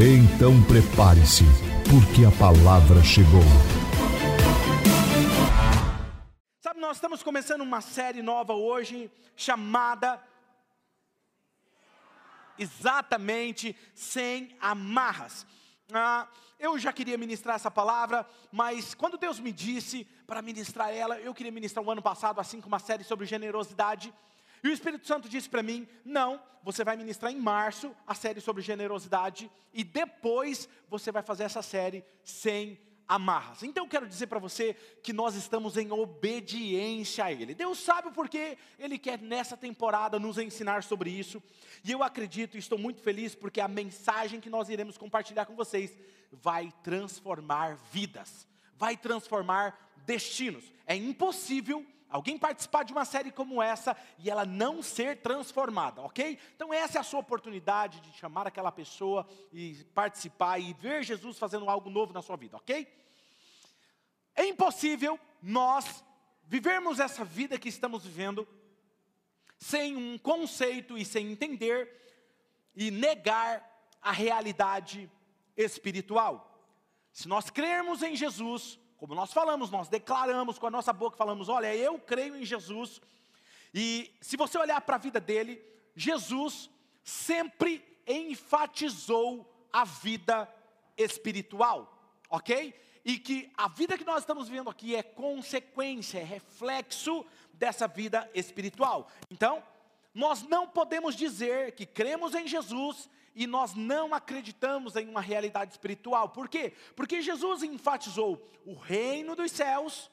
Então prepare-se, porque a palavra chegou. Sabe, nós estamos começando uma série nova hoje chamada Exatamente Sem Amarras. Ah, eu já queria ministrar essa palavra, mas quando Deus me disse para ministrar ela, eu queria ministrar o ano passado, assim como uma série sobre generosidade. E o Espírito Santo disse para mim: não, você vai ministrar em março a série sobre generosidade, e depois você vai fazer essa série sem amarras. Então eu quero dizer para você que nós estamos em obediência a Ele. Deus sabe porque Ele quer nessa temporada nos ensinar sobre isso. E eu acredito e estou muito feliz porque a mensagem que nós iremos compartilhar com vocês vai transformar vidas, vai transformar destinos. É impossível alguém participar de uma série como essa e ela não ser transformada, ok? Então, essa é a sua oportunidade de chamar aquela pessoa e participar e ver Jesus fazendo algo novo na sua vida, ok? É impossível nós vivermos essa vida que estamos vivendo sem um conceito e sem entender e negar a realidade espiritual. Se nós crermos em Jesus, como nós falamos, nós declaramos com a nossa boca, falamos: olha, eu creio em Jesus. E se você olhar para a vida dele, Jesus sempre enfatizou a vida espiritual, ok? E que a vida que nós estamos vivendo aqui é consequência, é reflexo dessa vida espiritual. Então, nós não podemos dizer que cremos em Jesus e nós não acreditamos em uma realidade espiritual. Por quê? Porque Jesus enfatizou o reino dos céus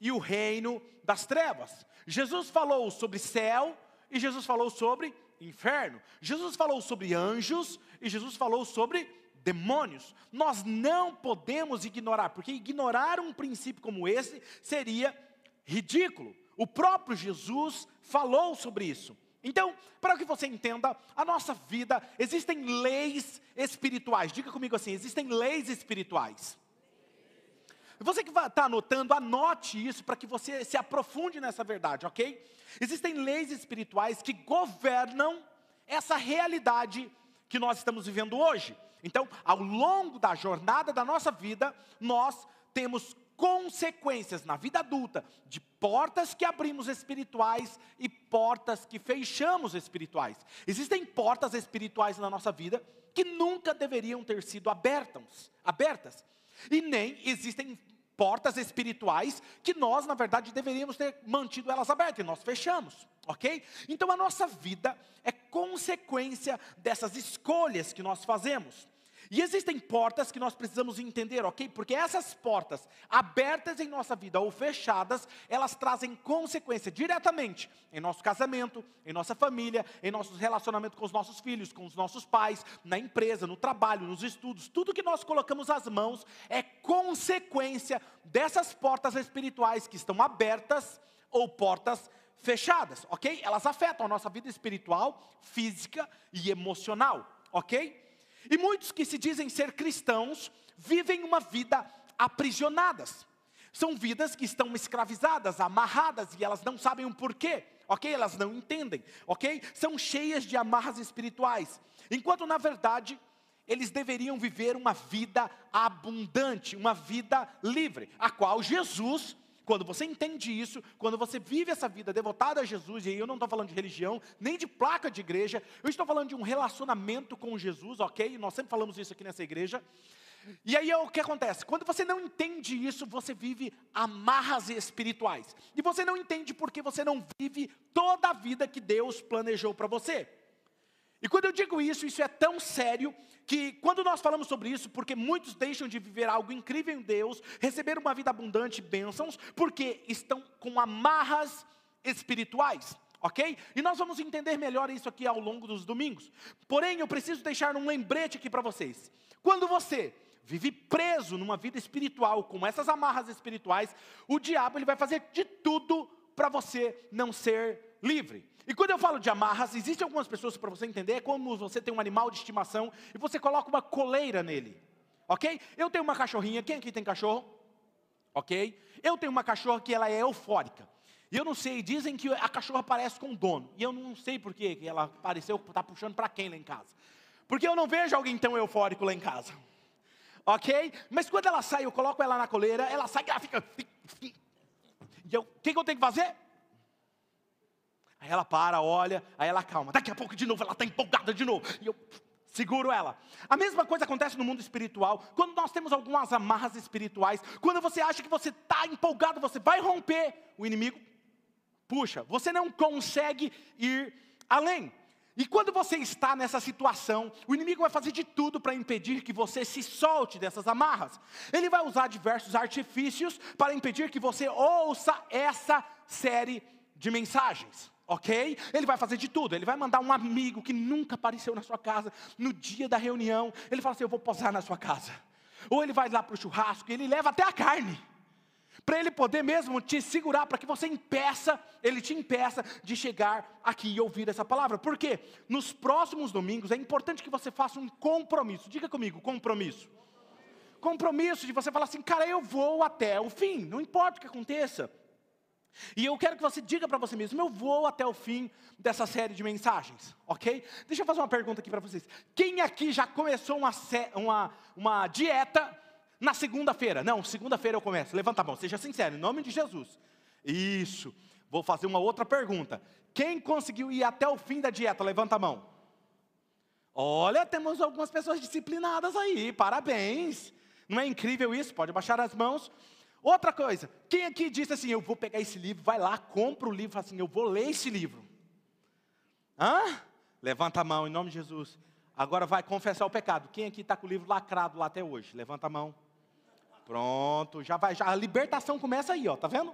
e o reino das trevas. Jesus falou sobre céu e Jesus falou sobre inferno. Jesus falou sobre anjos e Jesus falou sobre demônios. Nós não podemos ignorar, porque ignorar um princípio como esse seria ridículo. O próprio Jesus falou sobre isso. Então, para que você entenda, a nossa vida, existem leis espirituais. Diga comigo assim: existem leis espirituais. Você que está anotando, anote isso para que você se aprofunde nessa verdade, ok? Existem leis espirituais que governam essa realidade que nós estamos vivendo hoje. Então, ao longo da jornada da nossa vida, nós temos consequências na vida adulta de portas que abrimos espirituais e portas que fechamos espirituais. Existem portas espirituais na nossa vida que nunca deveriam ter sido abertas, abertas. E nem existem portas espirituais que nós, na verdade, deveríamos ter mantido elas abertas e nós fechamos, ok? Então a nossa vida é consequência dessas escolhas que nós fazemos. E existem portas que nós precisamos entender, ok? Porque essas portas, abertas em nossa vida ou fechadas, elas trazem consequência diretamente em nosso casamento, em nossa família, em nossos relacionamentos com os nossos filhos, com os nossos pais, na empresa, no trabalho, nos estudos. Tudo que nós colocamos as mãos é consequência dessas portas espirituais que estão abertas ou portas fechadas, ok? Elas afetam a nossa vida espiritual, física e emocional, ok? E muitos que se dizem ser cristãos vivem uma vida aprisionadas. São vidas que estão escravizadas, amarradas e elas não sabem o porquê, ok? Elas não entendem, ok? São cheias de amarras espirituais. Enquanto na verdade eles deveriam viver uma vida abundante, uma vida livre, a qual Jesus quando você entende isso, quando você vive essa vida devotada a Jesus, e aí eu não estou falando de religião, nem de placa de igreja, eu estou falando de um relacionamento com Jesus, ok? Nós sempre falamos isso aqui nessa igreja. E aí o que acontece? Quando você não entende isso, você vive amarras espirituais. E você não entende porque você não vive toda a vida que Deus planejou para você. E quando eu digo isso, isso é tão sério que quando nós falamos sobre isso, porque muitos deixam de viver algo incrível em Deus, receber uma vida abundante, bênçãos, porque estão com amarras espirituais, ok? E nós vamos entender melhor isso aqui ao longo dos domingos. Porém, eu preciso deixar um lembrete aqui para vocês. Quando você vive preso numa vida espiritual, com essas amarras espirituais, o diabo ele vai fazer de tudo para você não ser livre. E quando eu falo de amarras, existem algumas pessoas para você entender, é como você tem um animal de estimação e você coloca uma coleira nele. Ok? Eu tenho uma cachorrinha, quem aqui tem cachorro? Ok? Eu tenho uma cachorra que ela é eufórica. E eu não sei, dizem que a cachorra parece com o dono. E eu não sei por que ela apareceu, está puxando para quem lá em casa. Porque eu não vejo alguém tão eufórico lá em casa. Ok? Mas quando ela sai, eu coloco ela na coleira, ela sai e ela fica. E eu, o que, que eu tenho que fazer? Aí ela para, olha, aí ela calma. Daqui a pouco de novo, ela está empolgada de novo. E eu seguro ela. A mesma coisa acontece no mundo espiritual. Quando nós temos algumas amarras espirituais, quando você acha que você está empolgado, você vai romper, o inimigo puxa, você não consegue ir além. E quando você está nessa situação, o inimigo vai fazer de tudo para impedir que você se solte dessas amarras. Ele vai usar diversos artifícios para impedir que você ouça essa série de mensagens. Ok? Ele vai fazer de tudo. Ele vai mandar um amigo que nunca apareceu na sua casa no dia da reunião. Ele fala assim: Eu vou posar na sua casa. Ou ele vai lá para o churrasco e ele leva até a carne para ele poder mesmo te segurar, para que você impeça, ele te impeça de chegar aqui e ouvir essa palavra. Por quê? Nos próximos domingos é importante que você faça um compromisso. Diga comigo, compromisso. Compromisso de você falar assim, cara, eu vou até o fim, não importa o que aconteça. E eu quero que você diga para você mesmo, eu vou até o fim dessa série de mensagens, ok? Deixa eu fazer uma pergunta aqui para vocês. Quem aqui já começou uma, uma, uma dieta na segunda-feira, não, segunda-feira eu começo. Levanta a mão, seja sincero, em nome de Jesus. Isso. Vou fazer uma outra pergunta. Quem conseguiu ir até o fim da dieta? Levanta a mão. Olha, temos algumas pessoas disciplinadas aí, parabéns. Não é incrível isso? Pode baixar as mãos. Outra coisa, quem aqui disse assim: Eu vou pegar esse livro, vai lá, compra o livro, fala assim: Eu vou ler esse livro. Hã? Levanta a mão em nome de Jesus. Agora vai confessar o pecado. Quem aqui está com o livro lacrado lá até hoje? Levanta a mão. Pronto, já vai, já a libertação começa aí, ó, tá vendo?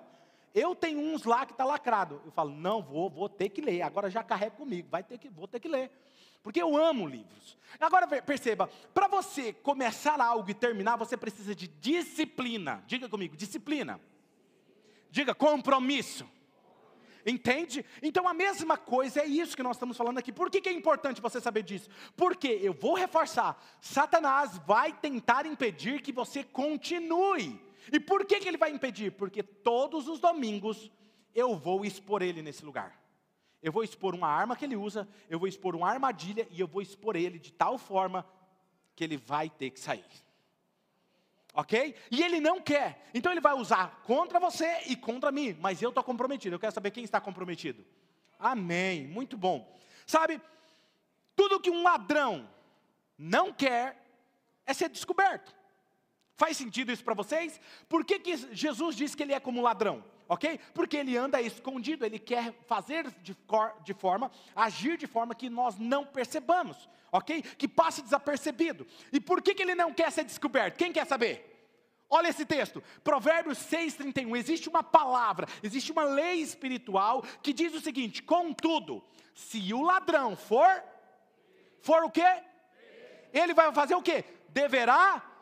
Eu tenho uns lá que tá lacrado. Eu falo, não vou, vou ter que ler. Agora já carrega comigo, vai ter que, vou ter que ler. Porque eu amo livros. Agora perceba, para você começar algo e terminar, você precisa de disciplina. Diga comigo, disciplina. Diga compromisso. Entende? Então a mesma coisa é isso que nós estamos falando aqui. Por que, que é importante você saber disso? Porque eu vou reforçar: Satanás vai tentar impedir que você continue. E por que, que ele vai impedir? Porque todos os domingos eu vou expor ele nesse lugar. Eu vou expor uma arma que ele usa, eu vou expor uma armadilha e eu vou expor ele de tal forma que ele vai ter que sair ok? E ele não quer, então ele vai usar contra você e contra mim, mas eu estou comprometido, eu quero saber quem está comprometido. Amém, muito bom. Sabe, tudo que um ladrão não quer é ser descoberto. Faz sentido isso para vocês? Por que, que Jesus diz que ele é como ladrão? Ok? Porque ele anda escondido, ele quer fazer de, cor, de forma, agir de forma que nós não percebamos, ok? Que passe desapercebido. E por que, que ele não quer ser descoberto? Quem quer saber? Olha esse texto, Provérbios 6,31. Existe uma palavra, existe uma lei espiritual que diz o seguinte: contudo, se o ladrão for, for o quê? Ele vai fazer o quê? Deverá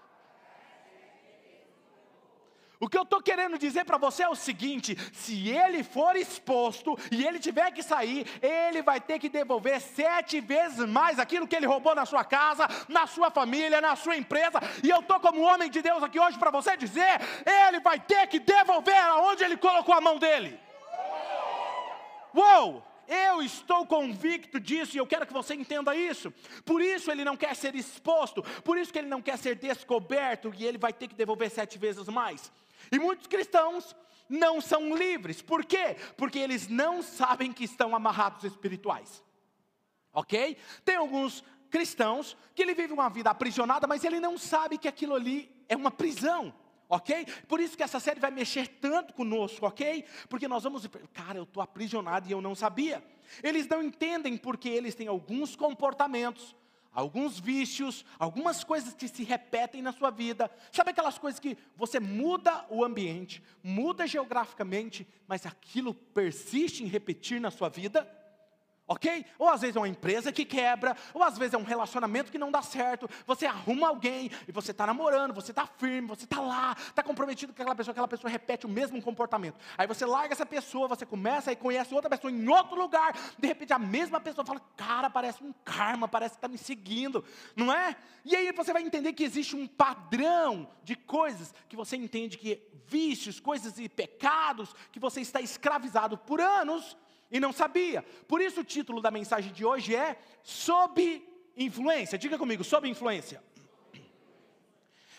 o que eu estou querendo dizer para você é o seguinte: se ele for exposto e ele tiver que sair, ele vai ter que devolver sete vezes mais aquilo que ele roubou na sua casa, na sua família, na sua empresa. E eu estou como homem de Deus aqui hoje para você dizer: ele vai ter que devolver aonde ele colocou a mão dele. Uou! Eu estou convicto disso e eu quero que você entenda isso. Por isso ele não quer ser exposto, por isso que ele não quer ser descoberto e ele vai ter que devolver sete vezes mais. E muitos cristãos não são livres. Por quê? Porque eles não sabem que estão amarrados espirituais. Ok? Tem alguns cristãos que ele vive uma vida aprisionada, mas ele não sabe que aquilo ali é uma prisão. Ok? Por isso que essa série vai mexer tanto conosco, ok? Porque nós vamos, cara, eu estou aprisionado e eu não sabia. Eles não entendem porque eles têm alguns comportamentos, alguns vícios, algumas coisas que se repetem na sua vida. Sabe aquelas coisas que você muda o ambiente, muda geograficamente, mas aquilo persiste em repetir na sua vida? Ok? Ou às vezes é uma empresa que quebra, ou às vezes é um relacionamento que não dá certo. Você arruma alguém e você está namorando, você está firme, você está lá, está comprometido com aquela pessoa, aquela pessoa repete o mesmo comportamento. Aí você larga essa pessoa, você começa e conhece outra pessoa em outro lugar, de repente a mesma pessoa fala: Cara, parece um karma, parece que está me seguindo, não é? E aí você vai entender que existe um padrão de coisas que você entende que vícios, coisas e pecados que você está escravizado por anos e não sabia. Por isso o título da mensagem de hoje é Sob Influência. Diga comigo, sob influência.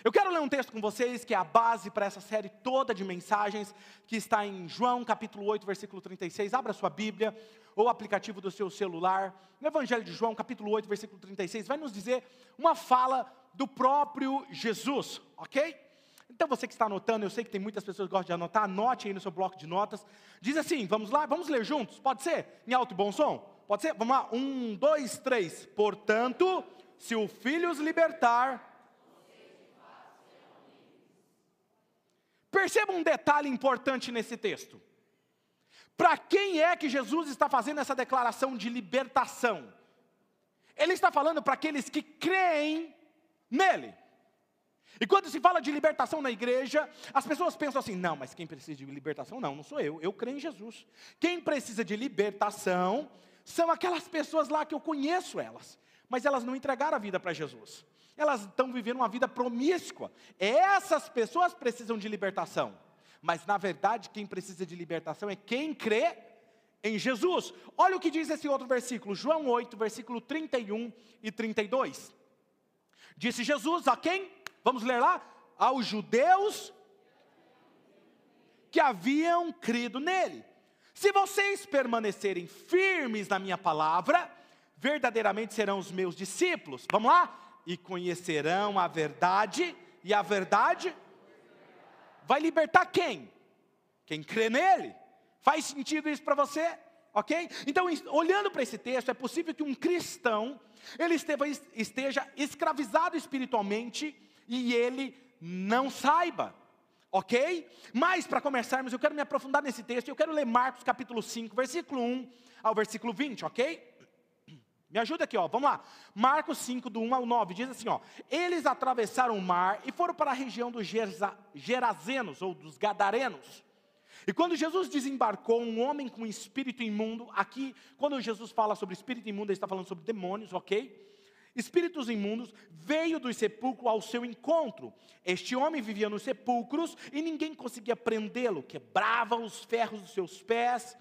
Eu quero ler um texto com vocês que é a base para essa série toda de mensagens, que está em João capítulo 8, versículo 36. Abra sua Bíblia ou o aplicativo do seu celular. No Evangelho de João, capítulo 8, versículo 36, vai nos dizer uma fala do próprio Jesus, ok? Então você que está anotando, eu sei que tem muitas pessoas que gostam de anotar, anote aí no seu bloco de notas. Diz assim, vamos lá, vamos ler juntos? Pode ser? Em alto e bom som? Pode ser? Vamos lá, um, dois, três. Portanto, se o Filho os libertar. Perceba um detalhe importante nesse texto. Para quem é que Jesus está fazendo essa declaração de libertação? Ele está falando para aqueles que creem nele. E quando se fala de libertação na igreja, as pessoas pensam assim: não, mas quem precisa de libertação? Não, não sou eu, eu creio em Jesus. Quem precisa de libertação são aquelas pessoas lá que eu conheço elas, mas elas não entregaram a vida para Jesus. Elas estão vivendo uma vida promíscua. Essas pessoas precisam de libertação. Mas na verdade, quem precisa de libertação é quem crê em Jesus. Olha o que diz esse outro versículo, João 8, versículo 31 e 32. Disse Jesus a quem? Vamos ler lá? Aos judeus que haviam crido nele. Se vocês permanecerem firmes na minha palavra, verdadeiramente serão os meus discípulos. Vamos lá? E conhecerão a verdade, e a verdade vai libertar quem? Quem crê nele. Faz sentido isso para você? Ok? Então, olhando para esse texto, é possível que um cristão ele esteja escravizado espiritualmente e ele não saiba. Ok? Mas para começarmos, eu quero me aprofundar nesse texto. Eu quero ler Marcos capítulo 5, versículo 1 ao versículo 20, ok? Me ajuda aqui, ó. Vamos lá. Marcos 5, do 1 ao 9, diz assim, ó. Eles atravessaram o mar e foram para a região dos Gerazenos, ou dos Gadarenos. E quando Jesus desembarcou, um homem com espírito imundo, aqui, quando Jesus fala sobre espírito imundo, ele está falando sobre demônios, ok? Espíritos imundos, veio dos sepulcros ao seu encontro. Este homem vivia nos sepulcros e ninguém conseguia prendê-lo, quebrava os ferros dos seus pés.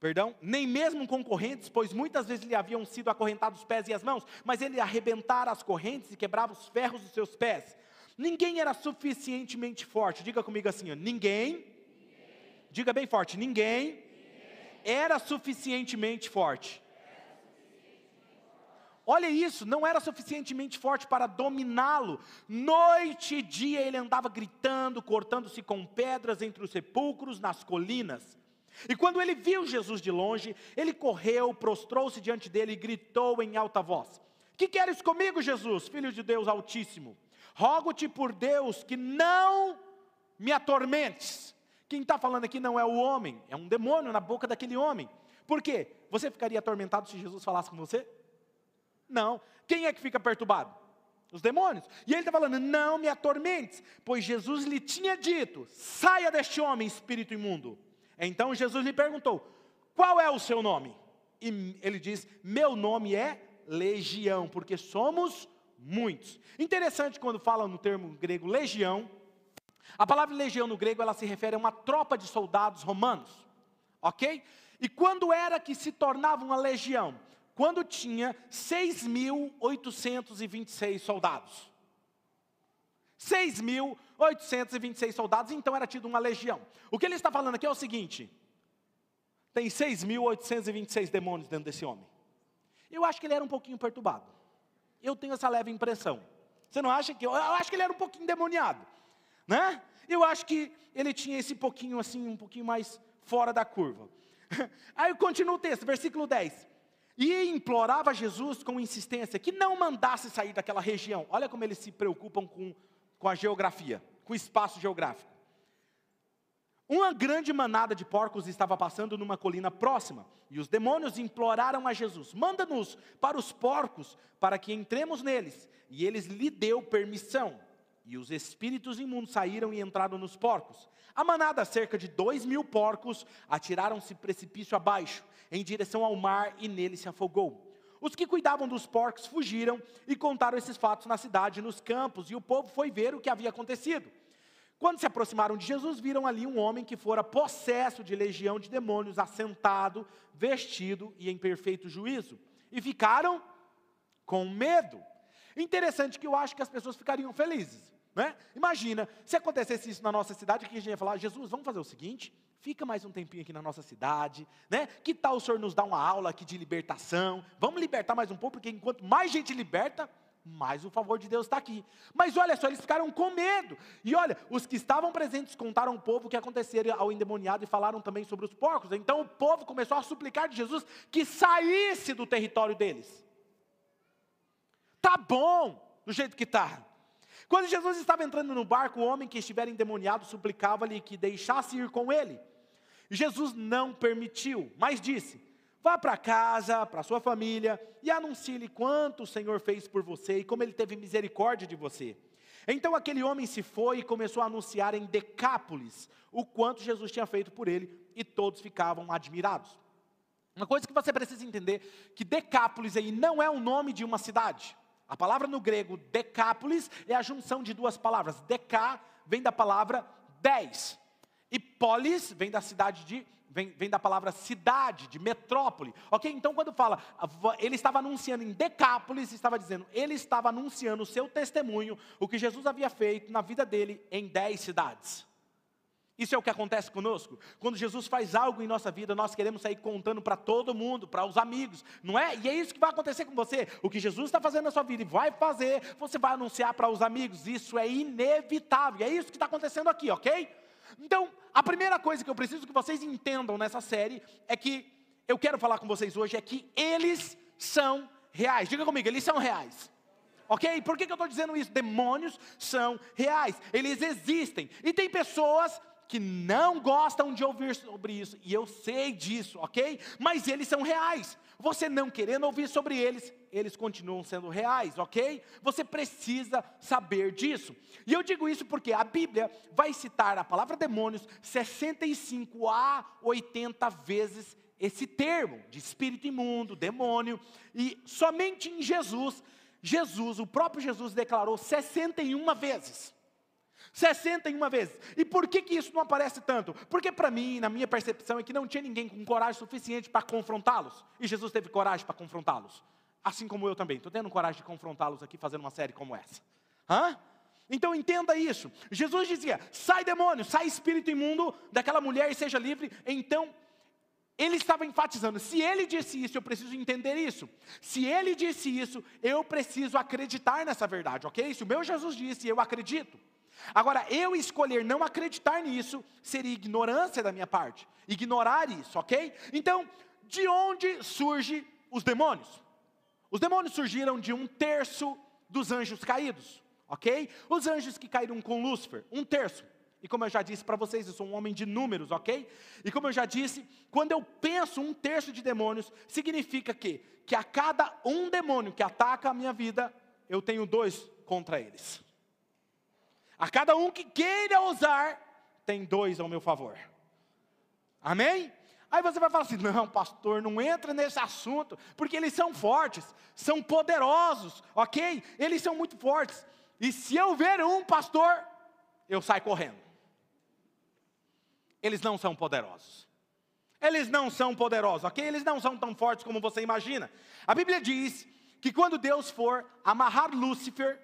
Perdão, nem mesmo com correntes, pois muitas vezes lhe haviam sido acorrentados os pés e as mãos, mas ele arrebentara as correntes e quebrava os ferros dos seus pés. Ninguém era suficientemente forte. Diga comigo assim: ó, ninguém, ninguém. Diga bem forte: ninguém, ninguém. era suficientemente forte Olha isso, não era suficientemente forte para dominá-lo. Noite e dia ele andava gritando, cortando-se com pedras entre os sepulcros, nas colinas. E quando ele viu Jesus de longe, ele correu, prostrou-se diante dele e gritou em alta voz: Que queres comigo, Jesus, filho de Deus Altíssimo? Rogo-te por Deus que não me atormentes. Quem está falando aqui não é o homem, é um demônio na boca daquele homem. Por quê? Você ficaria atormentado se Jesus falasse com você? Não. Quem é que fica perturbado? Os demônios. E ele está falando: não me atormentes, pois Jesus lhe tinha dito: saia deste homem, espírito imundo. Então Jesus lhe perguntou: qual é o seu nome? E ele diz: meu nome é Legião, porque somos muitos. Interessante quando fala no termo grego legião. A palavra legião no grego ela se refere a uma tropa de soldados romanos, ok? E quando era que se tornava uma legião? Quando tinha 6.826 soldados. 6.826 soldados, então era tido uma legião. O que ele está falando aqui é o seguinte: tem 6.826 demônios dentro desse homem. Eu acho que ele era um pouquinho perturbado. Eu tenho essa leve impressão. Você não acha que? Eu, acho que ele era um pouquinho demoniado, né? Eu acho que ele tinha esse pouquinho assim, um pouquinho mais fora da curva. Aí continua o texto, versículo 10. E implorava a Jesus com insistência que não mandasse sair daquela região. Olha como eles se preocupam com, com a geografia, com o espaço geográfico. Uma grande manada de porcos estava passando numa colina próxima, e os demônios imploraram a Jesus: Manda-nos para os porcos, para que entremos neles. E eles lhe deu permissão. E os espíritos imundos saíram e entraram nos porcos. A manada, cerca de dois mil porcos, atiraram-se precipício abaixo, em direção ao mar, e nele se afogou. Os que cuidavam dos porcos fugiram e contaram esses fatos na cidade, nos campos, e o povo foi ver o que havia acontecido. Quando se aproximaram de Jesus, viram ali um homem que fora possesso de legião de demônios, assentado, vestido e em perfeito juízo. E ficaram com medo. Interessante que eu acho que as pessoas ficariam felizes. Né? Imagina, se acontecesse isso na nossa cidade, que a gente ia falar, Jesus, vamos fazer o seguinte, fica mais um tempinho aqui na nossa cidade, né? Que tal o Senhor nos dar uma aula aqui de libertação? Vamos libertar mais um pouco, porque enquanto mais gente liberta, mais o favor de Deus está aqui. Mas olha só, eles ficaram com medo. E olha, os que estavam presentes contaram ao povo o que aconteceria ao endemoniado e falaram também sobre os porcos. Então o povo começou a suplicar de Jesus que saísse do território deles. Tá bom, do jeito que está. Quando Jesus estava entrando no barco, o homem que estivera endemoniado suplicava-lhe que deixasse ir com ele. Jesus não permitiu, mas disse: Vá para casa, para sua família e anuncie-lhe quanto o Senhor fez por você e como ele teve misericórdia de você. Então aquele homem se foi e começou a anunciar em Decápolis o quanto Jesus tinha feito por ele e todos ficavam admirados. Uma coisa que você precisa entender que Decápolis aí não é o nome de uma cidade. A palavra no grego decápolis é a junção de duas palavras. Decá vem da palavra dez. E polis vem da cidade de vem, vem, da palavra cidade, de metrópole. Ok? Então, quando fala, ele estava anunciando em Decápolis, estava dizendo, ele estava anunciando o seu testemunho, o que Jesus havia feito na vida dele em dez cidades. Isso é o que acontece conosco. Quando Jesus faz algo em nossa vida, nós queremos sair contando para todo mundo, para os amigos, não é? E é isso que vai acontecer com você. O que Jesus está fazendo na sua vida e vai fazer, você vai anunciar para os amigos. Isso é inevitável. É isso que está acontecendo aqui, ok? Então, a primeira coisa que eu preciso que vocês entendam nessa série é que eu quero falar com vocês hoje é que eles são reais. Diga comigo, eles são reais. Ok? Por que, que eu estou dizendo isso? Demônios são reais, eles existem. E tem pessoas que não gostam de ouvir sobre isso, e eu sei disso, ok? Mas eles são reais. Você não querendo ouvir sobre eles, eles continuam sendo reais, ok? Você precisa saber disso. E eu digo isso porque a Bíblia vai citar a palavra demônios 65 a 80 vezes esse termo de espírito imundo, demônio, e somente em Jesus, Jesus, o próprio Jesus declarou 61 vezes. 61 vezes. E por que, que isso não aparece tanto? Porque para mim, na minha percepção, é que não tinha ninguém com coragem suficiente para confrontá-los. E Jesus teve coragem para confrontá-los. Assim como eu também. Estou tendo coragem de confrontá-los aqui fazendo uma série como essa. Hã? Então entenda isso. Jesus dizia: sai demônio, sai espírito imundo daquela mulher e seja livre. Então, ele estava enfatizando: se ele disse isso, eu preciso entender isso. Se ele disse isso, eu preciso acreditar nessa verdade, ok? Se o meu Jesus disse, eu acredito. Agora, eu escolher não acreditar nisso seria ignorância da minha parte. Ignorar isso, ok? Então, de onde surgem os demônios? Os demônios surgiram de um terço dos anjos caídos, ok? Os anjos que caíram com Lúcifer, um terço. E como eu já disse para vocês, eu sou um homem de números, ok? E como eu já disse, quando eu penso um terço de demônios, significa que, que a cada um demônio que ataca a minha vida, eu tenho dois contra eles. A cada um que queira usar, tem dois ao meu favor. Amém? Aí você vai falar assim: não, pastor, não entra nesse assunto, porque eles são fortes, são poderosos, ok? Eles são muito fortes. E se eu ver um pastor, eu saio correndo. Eles não são poderosos. Eles não são poderosos, ok? Eles não são tão fortes como você imagina. A Bíblia diz que quando Deus for amarrar Lúcifer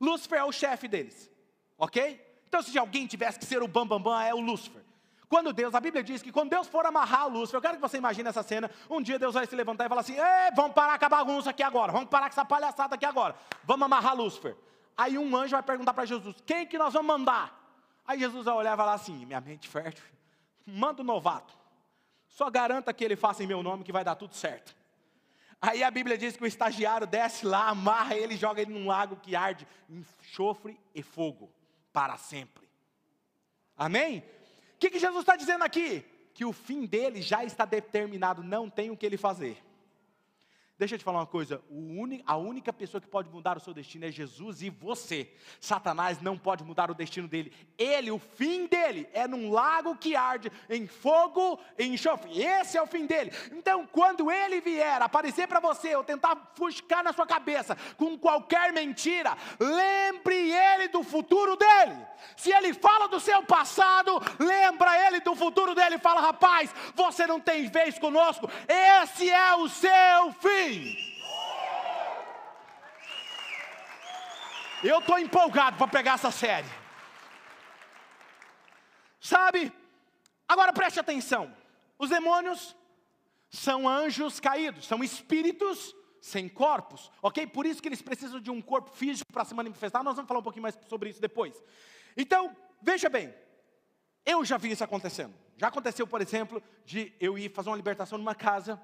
Lúcifer é o chefe deles, ok? Então, se alguém tivesse que ser o bambambam, bam, bam, é o Lúcifer. Quando Deus, a Bíblia diz que quando Deus for amarrar o Lúcifer, eu quero que você imagine essa cena. Um dia Deus vai se levantar e falar assim: vamos parar com a bagunça aqui agora, vamos parar com essa palhaçada aqui agora, vamos amarrar Lúcifer. Aí um anjo vai perguntar para Jesus: quem que nós vamos mandar? Aí Jesus vai olhar e falar assim: minha mente fértil, manda o novato, só garanta que ele faça em meu nome que vai dar tudo certo. Aí a Bíblia diz que o estagiário desce lá, amarra ele joga ele num lago que arde enxofre e fogo para sempre. Amém? O que, que Jesus está dizendo aqui? Que o fim dele já está determinado, não tem o que ele fazer. Deixa eu te falar uma coisa: a única pessoa que pode mudar o seu destino é Jesus e você. Satanás não pode mudar o destino dele. Ele, o fim dele, é num lago que arde em fogo e enxofre. Esse é o fim dele. Então, quando ele vier aparecer para você ou tentar fuscar na sua cabeça com qualquer mentira, lembre ele do futuro dele. Se ele fala do seu passado, lembra ele do futuro dele. Fala, rapaz, você não tem vez conosco. Esse é o seu fim. Eu estou empolgado para pegar essa série. Sabe? Agora preste atenção. Os demônios são anjos caídos, são espíritos sem corpos, ok? Por isso que eles precisam de um corpo físico para se manifestar. Nós vamos falar um pouquinho mais sobre isso depois. Então, veja bem, eu já vi isso acontecendo. Já aconteceu, por exemplo, de eu ir fazer uma libertação numa casa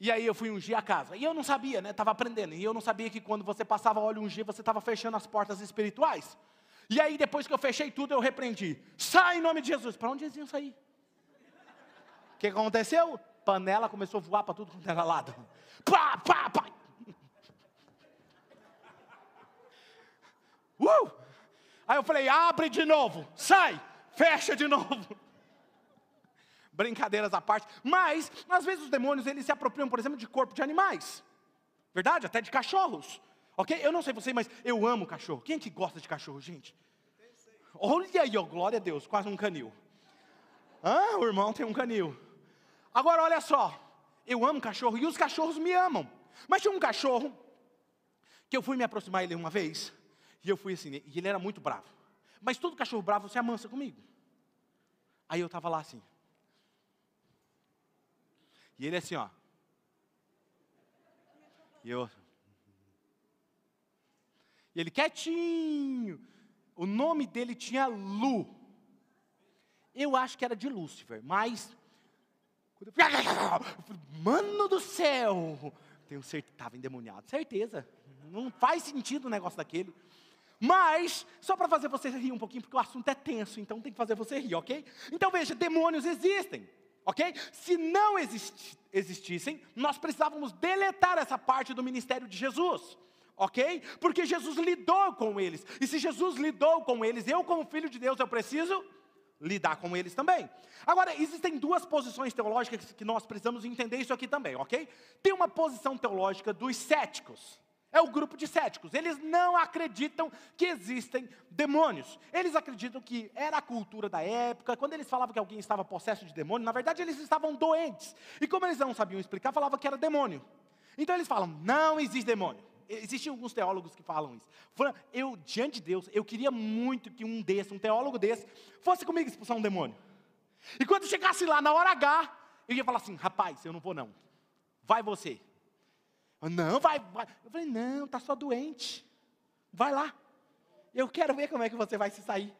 e aí eu fui ungir a casa. E eu não sabia, né? Estava aprendendo. E eu não sabia que quando você passava óleo ungir, você estava fechando as portas espirituais. E aí depois que eu fechei tudo, eu repreendi. Sai em nome de Jesus. Para onde eles iam sair? O que aconteceu? Panela começou a voar para tudo quanto era lado. Pá, pá, pá. Uh! Aí eu falei, abre de novo, sai, fecha de novo brincadeiras à parte, mas às vezes os demônios eles se apropriam, por exemplo, de corpo de animais, verdade? Até de cachorros, ok? Eu não sei você, mas eu amo cachorro. Quem é que gosta de cachorro, gente? Olha aí, ó, glória a Deus, quase um canil. Ah, o irmão tem um canil. Agora olha só, eu amo cachorro e os cachorros me amam. Mas tinha um cachorro que eu fui me aproximar ele uma vez e eu fui assim, e ele era muito bravo. Mas todo cachorro bravo se amansa comigo. Aí eu estava lá assim. E ele assim, ó. E eu. E ele quietinho. O nome dele tinha Lu. Eu acho que era de Lúcifer, mas. Mano do céu! Tenho certeza, estava endemoniado, certeza. Não faz sentido o negócio daquele. Mas, só para fazer você rir um pouquinho, porque o assunto é tenso, então tem que fazer você rir, ok? Então veja, demônios existem ok? Se não existi, existissem, nós precisávamos deletar essa parte do ministério de Jesus, ok? Porque Jesus lidou com eles, e se Jesus lidou com eles, eu, como filho de Deus, eu preciso lidar com eles também. Agora, existem duas posições teológicas que nós precisamos entender isso aqui também, ok? Tem uma posição teológica dos céticos. É o grupo de céticos. Eles não acreditam que existem demônios. Eles acreditam que era a cultura da época. Quando eles falavam que alguém estava possesso de demônio, na verdade eles estavam doentes. E como eles não sabiam explicar, falavam que era demônio. Então eles falam: não existe demônio. Existem alguns teólogos que falam isso. eu, diante de Deus, eu queria muito que um desse, um teólogo desse, fosse comigo expulsar um demônio. E quando chegasse lá na hora H, eu ia falar assim: rapaz, eu não vou não. Vai você. Não, vai, vai. Eu falei, não, está só doente. Vai lá. Eu quero ver como é que você vai se sair.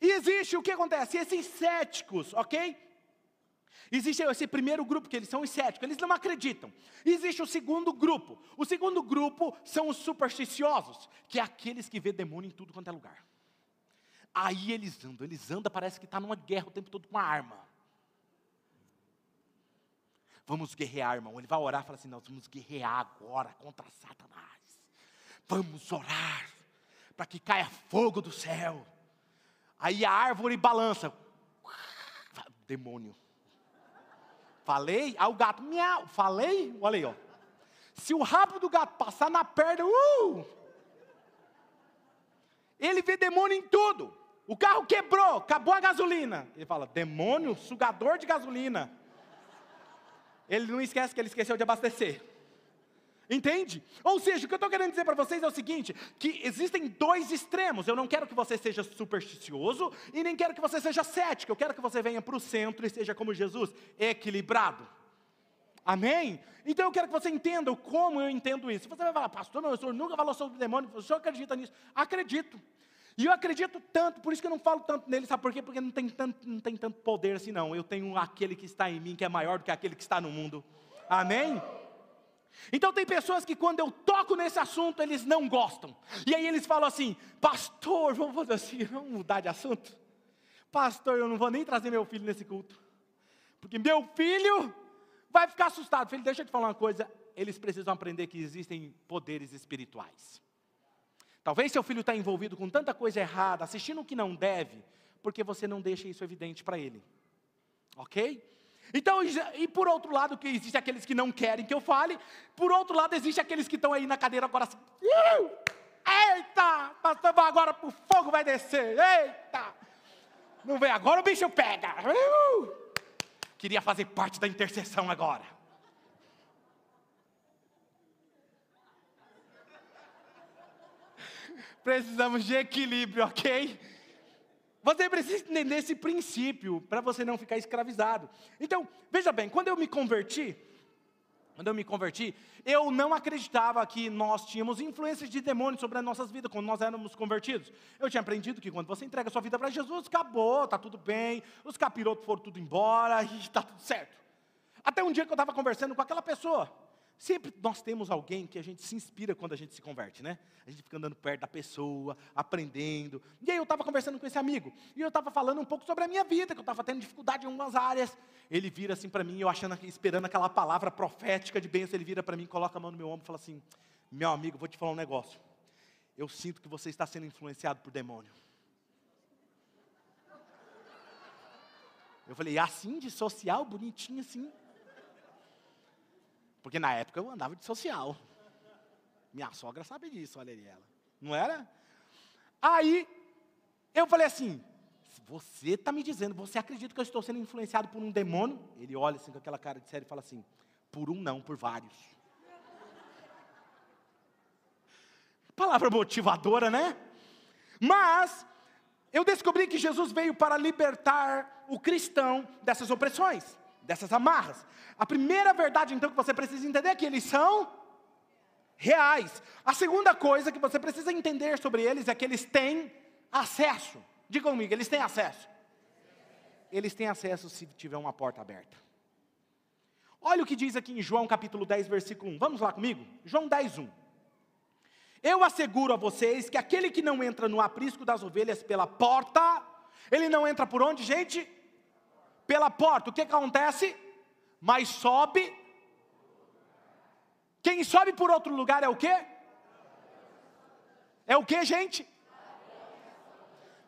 E existe o que acontece? Esses céticos, ok? Existe esse primeiro grupo, que eles são os céticos, eles não acreditam. Existe o segundo grupo. O segundo grupo são os supersticiosos, que é aqueles que vê demônio em tudo quanto é lugar. Aí eles andam, eles andam, parece que está numa guerra o tempo todo com uma arma. Vamos guerrear, irmão. Ele vai orar e fala assim: Nós vamos guerrear agora contra Satanás. Vamos orar para que caia fogo do céu. Aí a árvore balança. Demônio. Falei? Aí o gato, miau. Falei? Olha aí, ó. Se o rabo do gato passar na perna, uh! Ele vê demônio em tudo. O carro quebrou, acabou a gasolina. Ele fala: demônio, sugador de gasolina ele não esquece que ele esqueceu de abastecer. Entende? Ou seja, o que eu estou querendo dizer para vocês é o seguinte: que existem dois extremos. Eu não quero que você seja supersticioso e nem quero que você seja cético. Eu quero que você venha para o centro e seja como Jesus, equilibrado. Amém? Então eu quero que você entenda como eu entendo isso. Você vai falar, pastor, o senhor nunca falou sobre demônio, o senhor acredita nisso? Acredito. E eu acredito tanto, por isso que eu não falo tanto nele, sabe por quê? Porque não tem tanto, não tem tanto poder assim, não. Eu tenho aquele que está em mim, que é maior do que aquele que está no mundo. Amém? Então tem pessoas que quando eu toco nesse assunto, eles não gostam. E aí eles falam assim, pastor, vamos fazer assim, vamos mudar de assunto? Pastor, eu não vou nem trazer meu filho nesse culto. Porque meu filho vai ficar assustado. Filho, deixa eu te falar uma coisa. Eles precisam aprender que existem poderes espirituais. Talvez seu filho está envolvido com tanta coisa errada, assistindo o que não deve, porque você não deixa isso evidente para ele. Ok? Então, e por outro lado, que existe aqueles que não querem que eu fale, por outro lado, existe aqueles que estão aí na cadeira agora assim. Eita! Pastor, agora o fogo vai descer. Eita! Não vem, agora o bicho pega. Queria fazer parte da intercessão agora. Precisamos de equilíbrio, ok? Você precisa entender esse princípio para você não ficar escravizado. Então, veja bem, quando eu me converti, quando eu me converti, eu não acreditava que nós tínhamos influências de demônios sobre as nossas vidas quando nós éramos convertidos. Eu tinha aprendido que quando você entrega sua vida para Jesus, acabou, está tudo bem, os capirotos foram tudo embora e está tudo certo. Até um dia que eu estava conversando com aquela pessoa. Sempre nós temos alguém que a gente se inspira quando a gente se converte, né? A gente fica andando perto da pessoa, aprendendo. E aí eu estava conversando com esse amigo, e eu estava falando um pouco sobre a minha vida, que eu estava tendo dificuldade em algumas áreas. Ele vira assim para mim, eu achando, esperando aquela palavra profética de bênção, ele vira para mim, coloca a mão no meu ombro e fala assim: Meu amigo, vou te falar um negócio. Eu sinto que você está sendo influenciado por demônio. Eu falei, assim de social, bonitinho assim. Porque na época eu andava de social. Minha sogra sabe disso, olha aí ela. Não era? Aí eu falei assim: você está me dizendo, você acredita que eu estou sendo influenciado por um demônio? Ele olha assim com aquela cara de sério e fala assim: por um não, por vários. Palavra motivadora, né? Mas eu descobri que Jesus veio para libertar o cristão dessas opressões dessas amarras. A primeira verdade, então, que você precisa entender é que eles são reais. A segunda coisa que você precisa entender sobre eles é que eles têm acesso. Diga comigo, eles têm acesso. Eles têm acesso se tiver uma porta aberta. Olha o que diz aqui em João capítulo 10, versículo 1. Vamos lá comigo? João 10, 1. Eu asseguro a vocês que aquele que não entra no aprisco das ovelhas pela porta, ele não entra por onde, gente? Pela porta, o que, acontece? Mas sobe. Quem sobe por outro lugar é o quê? É o que, gente?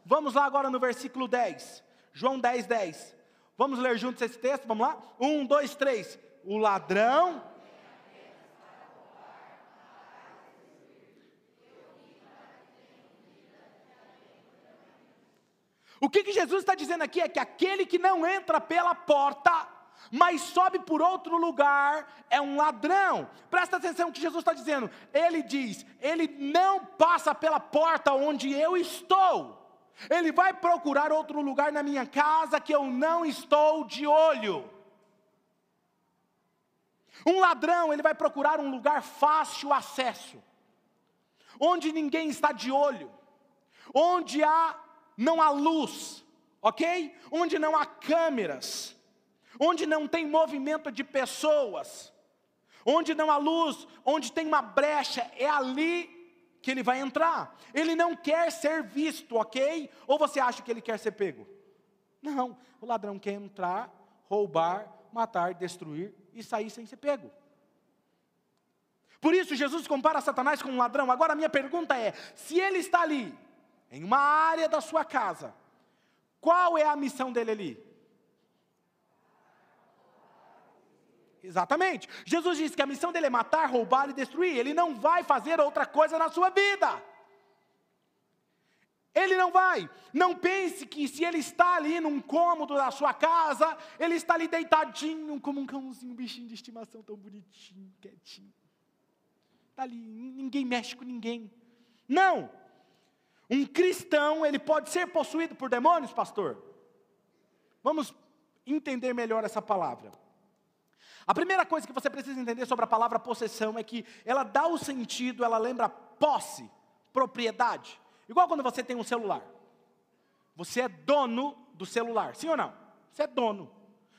Vamos lá agora no versículo 10. João 10, 10. Vamos ler juntos esse texto? Vamos lá? Um, dois, três. O ladrão O que, que Jesus está dizendo aqui é que aquele que não entra pela porta, mas sobe por outro lugar, é um ladrão. Presta atenção o que Jesus está dizendo. Ele diz: ele não passa pela porta onde eu estou. Ele vai procurar outro lugar na minha casa que eu não estou de olho. Um ladrão, ele vai procurar um lugar fácil acesso, onde ninguém está de olho, onde há não há luz, ok? Onde não há câmeras, onde não tem movimento de pessoas, onde não há luz, onde tem uma brecha, é ali que ele vai entrar. Ele não quer ser visto, ok? Ou você acha que ele quer ser pego? Não, o ladrão quer entrar, roubar, matar, destruir e sair sem ser pego. Por isso Jesus compara Satanás com um ladrão. Agora a minha pergunta é: se ele está ali, em uma área da sua casa, qual é a missão dele ali? Exatamente. Jesus disse que a missão dele é matar, roubar e destruir. Ele não vai fazer outra coisa na sua vida. Ele não vai. Não pense que se ele está ali num cômodo da sua casa, ele está ali deitadinho, como um cãozinho, um bichinho de estimação tão bonitinho, quietinho. Está ali, ninguém mexe com ninguém. Não. Um cristão, ele pode ser possuído por demônios, pastor? Vamos entender melhor essa palavra. A primeira coisa que você precisa entender sobre a palavra possessão é que ela dá o sentido, ela lembra posse, propriedade. Igual quando você tem um celular. Você é dono do celular, sim ou não? Você é dono.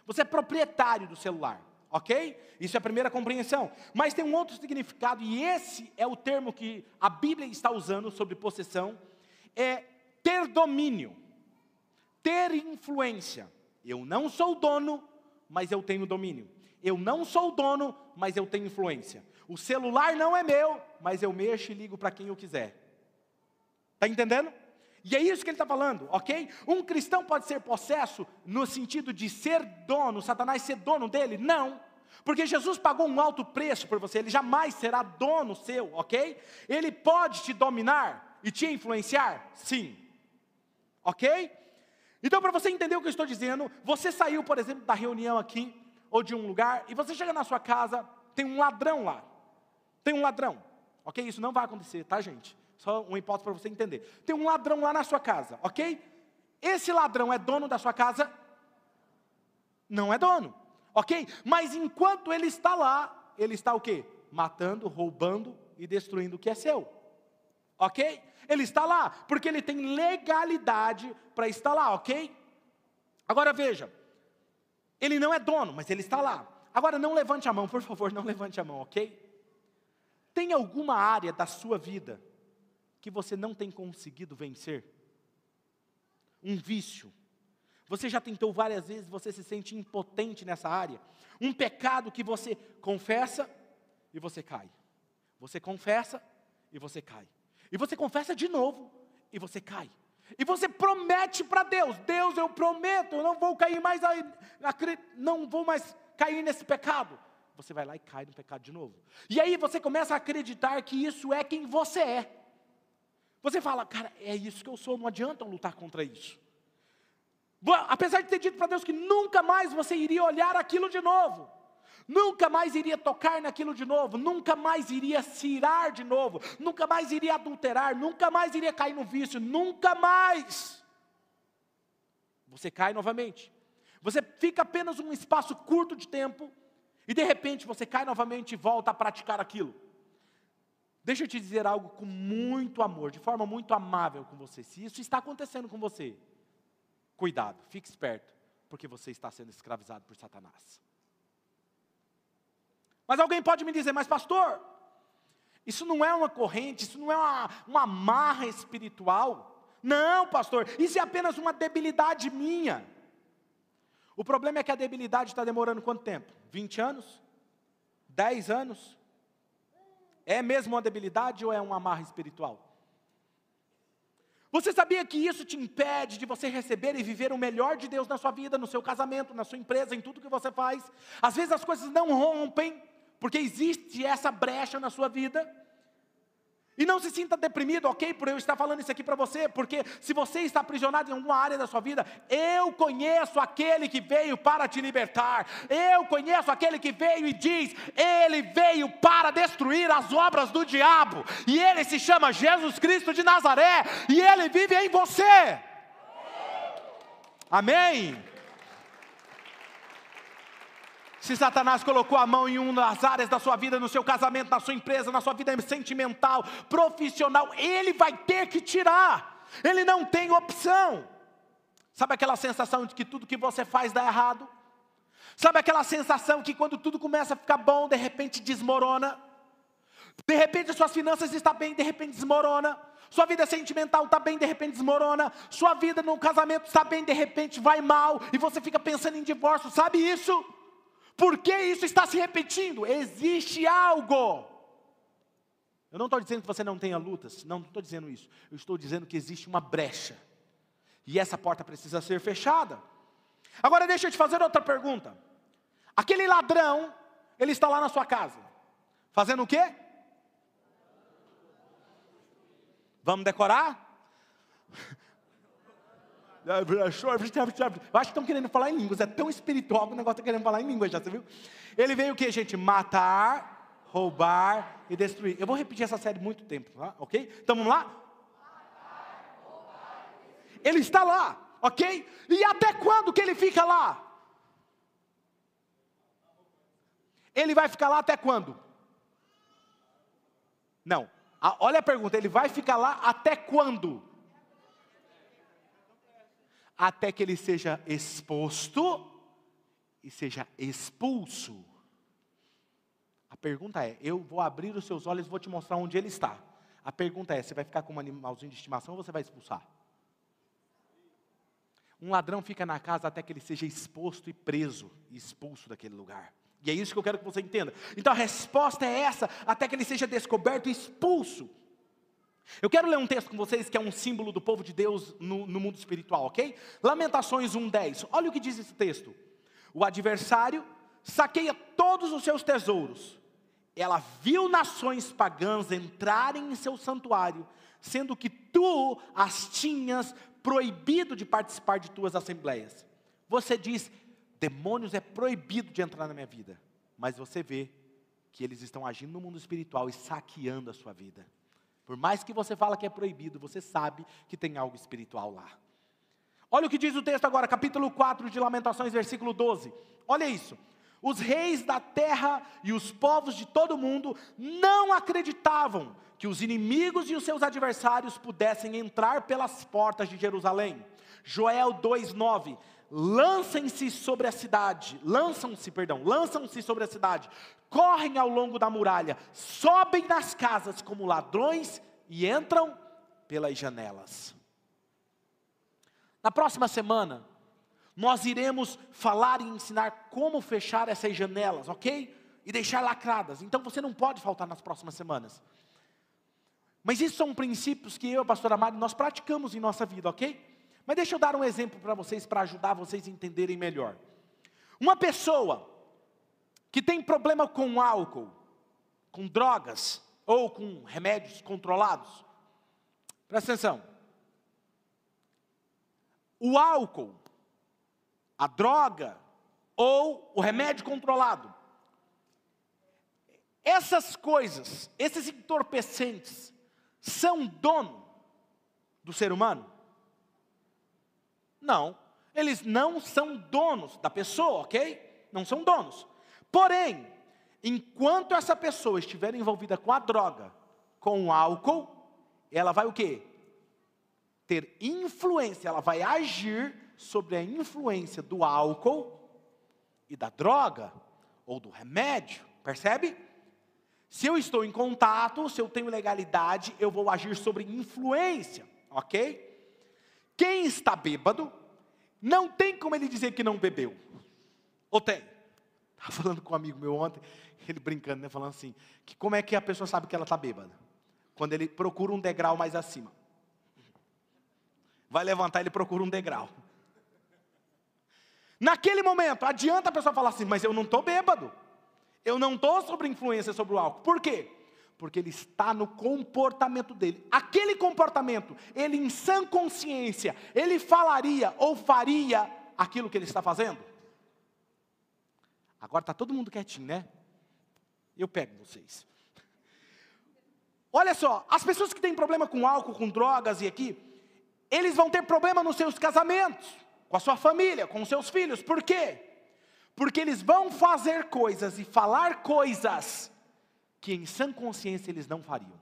Você é proprietário do celular, ok? Isso é a primeira compreensão. Mas tem um outro significado, e esse é o termo que a Bíblia está usando sobre possessão: é ter domínio, ter influência. Eu não sou dono, mas eu tenho domínio. Eu não sou dono, mas eu tenho influência. O celular não é meu, mas eu mexo e ligo para quem eu quiser. Está entendendo? E é isso que ele está falando, ok? Um cristão pode ser possesso no sentido de ser dono, Satanás ser dono dele? Não. Porque Jesus pagou um alto preço por você, ele jamais será dono seu, ok? Ele pode te dominar e te influenciar? Sim. Ok? Então, para você entender o que eu estou dizendo, você saiu, por exemplo, da reunião aqui, ou de um lugar, e você chega na sua casa, tem um ladrão lá. Tem um ladrão. Ok? Isso não vai acontecer, tá, gente? Só uma hipótese para você entender. Tem um ladrão lá na sua casa, ok? Esse ladrão é dono da sua casa? Não é dono, ok? Mas enquanto ele está lá, ele está o quê? Matando, roubando e destruindo o que é seu, ok? Ele está lá, porque ele tem legalidade para estar lá, ok? Agora veja, ele não é dono, mas ele está lá. Agora não levante a mão, por favor, não levante a mão, ok? Tem alguma área da sua vida que você não tem conseguido vencer? Um vício. Você já tentou várias vezes, você se sente impotente nessa área. Um pecado que você confessa e você cai. Você confessa e você cai. E você confessa de novo e você cai. E você promete para Deus: Deus, eu prometo, eu não vou cair mais, não vou mais cair nesse pecado. Você vai lá e cai no pecado de novo. E aí você começa a acreditar que isso é quem você é. Você fala, cara, é isso que eu sou, não adianta lutar contra isso. Apesar de ter dito para Deus que nunca mais você iria olhar aquilo de novo, nunca mais iria tocar naquilo de novo, nunca mais iria se irar de novo, nunca mais iria adulterar, nunca mais iria cair no vício, nunca mais. Você cai novamente. Você fica apenas um espaço curto de tempo e de repente você cai novamente e volta a praticar aquilo. Deixa eu te dizer algo com muito amor, de forma muito amável com você. Se isso está acontecendo com você, cuidado, fique esperto, porque você está sendo escravizado por Satanás. Mas alguém pode me dizer, mas pastor, isso não é uma corrente, isso não é uma, uma marra espiritual. Não, pastor, isso é apenas uma debilidade minha. O problema é que a debilidade está demorando quanto tempo? 20 anos? 10 anos? É mesmo uma debilidade ou é uma amarra espiritual? Você sabia que isso te impede de você receber e viver o melhor de Deus na sua vida, no seu casamento, na sua empresa, em tudo que você faz? Às vezes as coisas não rompem, porque existe essa brecha na sua vida. E não se sinta deprimido, ok, por eu estar falando isso aqui para você, porque se você está aprisionado em alguma área da sua vida, eu conheço aquele que veio para te libertar, eu conheço aquele que veio e diz: Ele veio para destruir as obras do diabo, e ele se chama Jesus Cristo de Nazaré, e ele vive em você. Amém. Se Satanás colocou a mão em uma das áreas da sua vida, no seu casamento, na sua empresa, na sua vida sentimental, profissional, ele vai ter que tirar. Ele não tem opção. Sabe aquela sensação de que tudo que você faz dá errado? Sabe aquela sensação que quando tudo começa a ficar bom, de repente desmorona? De repente suas finanças estão bem, de repente desmorona. Sua vida sentimental está bem, de repente desmorona. Sua vida no casamento está bem, de repente vai mal. E você fica pensando em divórcio. Sabe isso? Por que isso está se repetindo? Existe algo. Eu não estou dizendo que você não tenha lutas, não estou dizendo isso. Eu estou dizendo que existe uma brecha. E essa porta precisa ser fechada. Agora deixa eu te fazer outra pergunta. Aquele ladrão, ele está lá na sua casa, fazendo o quê? Vamos decorar? Eu acho que estão querendo falar em línguas. É tão espiritual que o negócio está querendo falar em línguas, já você viu? Ele veio o que, gente? Matar, roubar e destruir. Eu vou repetir essa série muito tempo, tá? ok? Então vamos lá? Ele está lá, ok? E até quando que ele fica lá? Ele vai ficar lá até quando? Não. Ah, olha a pergunta, ele vai ficar lá até quando? Até que ele seja exposto e seja expulso. A pergunta é: eu vou abrir os seus olhos e vou te mostrar onde ele está. A pergunta é: você vai ficar com um animalzinho de estimação ou você vai expulsar? Um ladrão fica na casa até que ele seja exposto e preso expulso daquele lugar. E é isso que eu quero que você entenda. Então a resposta é essa, até que ele seja descoberto e expulso. Eu quero ler um texto com vocês que é um símbolo do povo de Deus no, no mundo espiritual, ok? Lamentações 1,10. Olha o que diz esse texto. O adversário saqueia todos os seus tesouros. Ela viu nações pagãs entrarem em seu santuário, sendo que tu as tinhas proibido de participar de tuas assembleias. Você diz, demônios é proibido de entrar na minha vida, mas você vê que eles estão agindo no mundo espiritual e saqueando a sua vida. Por mais que você fala que é proibido, você sabe que tem algo espiritual lá. Olha o que diz o texto agora, capítulo 4 de Lamentações, versículo 12. Olha isso. Os reis da terra e os povos de todo o mundo não acreditavam que os inimigos e os seus adversários pudessem entrar pelas portas de Jerusalém. Joel 2:9 Lancem-se sobre a cidade, lançam-se, perdão, lançam-se sobre a cidade, correm ao longo da muralha, sobem nas casas como ladrões e entram pelas janelas. Na próxima semana, nós iremos falar e ensinar como fechar essas janelas, ok? E deixar lacradas. Então você não pode faltar nas próximas semanas. Mas isso são princípios que eu e a pastora nós praticamos em nossa vida, ok? Mas deixa eu dar um exemplo para vocês, para ajudar vocês a entenderem melhor. Uma pessoa que tem problema com álcool, com drogas, ou com remédios controlados, presta atenção. O álcool, a droga, ou o remédio controlado, essas coisas, esses entorpecentes, são dono do ser humano? Não, eles não são donos da pessoa, ok? Não são donos. Porém, enquanto essa pessoa estiver envolvida com a droga, com o álcool, ela vai o quê? Ter influência, ela vai agir sobre a influência do álcool e da droga ou do remédio, percebe? Se eu estou em contato, se eu tenho legalidade, eu vou agir sobre influência, ok? Quem está bêbado, não tem como ele dizer que não bebeu. Ou tem? Estava falando com um amigo meu ontem, ele brincando, né, falando assim, que como é que a pessoa sabe que ela está bêbada? Quando ele procura um degrau mais acima. Vai levantar, ele procura um degrau. Naquele momento, adianta a pessoa falar assim, mas eu não estou bêbado. Eu não estou sobre influência sobre o álcool. Por quê? Porque ele está no comportamento dele. Aquele comportamento, ele em sã consciência, ele falaria ou faria aquilo que ele está fazendo? Agora está todo mundo quietinho, né? Eu pego vocês. Olha só, as pessoas que têm problema com álcool, com drogas e aqui, eles vão ter problema nos seus casamentos, com a sua família, com os seus filhos. Por quê? porque eles vão fazer coisas e falar coisas que em sã consciência eles não fariam.